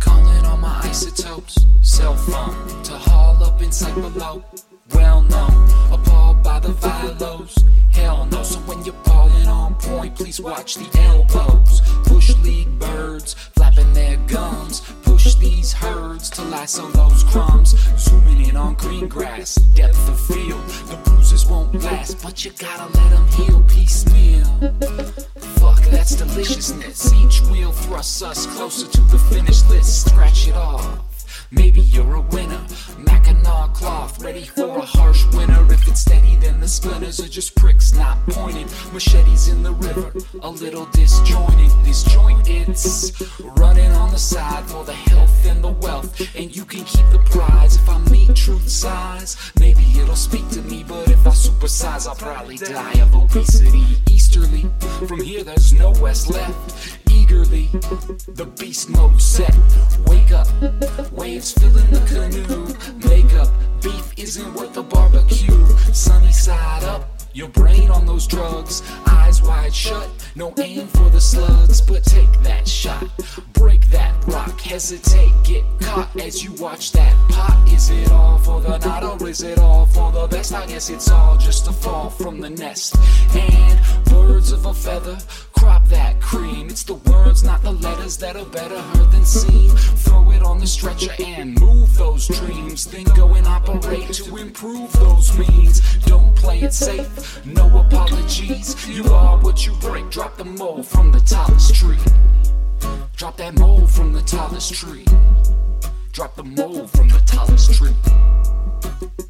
Calling all my isotopes, cell phone to haul up inside below. Well known, appalled by the vilos. Hell no, so when you're balling on point, please watch the elbows. Bush league birds flapping their gums. Push these herds to lasso those crumbs. Zooming in on green grass, depth of field. The bruises won't last, but you gotta let them heal piecemeal. Deliciousness. Each wheel thrusts us closer to the finish list. Scratch it off. Maybe you're a winner. Mackinaw cloth, ready for a harsh winter. If it's steady, then the splinters are just pricks, not pointed. Machetes in the river, a little disjointed. Disjointed, running on the side for the health and the wealth. And you can keep the prize if I meet truth size. Maybe it'll speak to me, but if I supersize, I'll probably die of obesity. Easterly, from here there's no west left eagerly. The beast mode set. Wake up, waves filling the canoe. Makeup, beef isn't worth a barbecue. Sunny side up. Your brain on those drugs, eyes wide shut. No aim for the slugs, but take that shot. Break that rock, hesitate, get caught as you watch that pot. Is it all is it all for the best? I guess it's all just a fall from the nest. And birds of a feather, crop that cream. It's the words, not the letters, that are better heard than seen. Throw it on the stretcher and move those dreams. Then go and operate to improve those means. Don't play it safe, no apologies. You are what you break. Drop the mold from the tallest tree. Drop that mold from the tallest tree. Drop the mold from the tallest tree.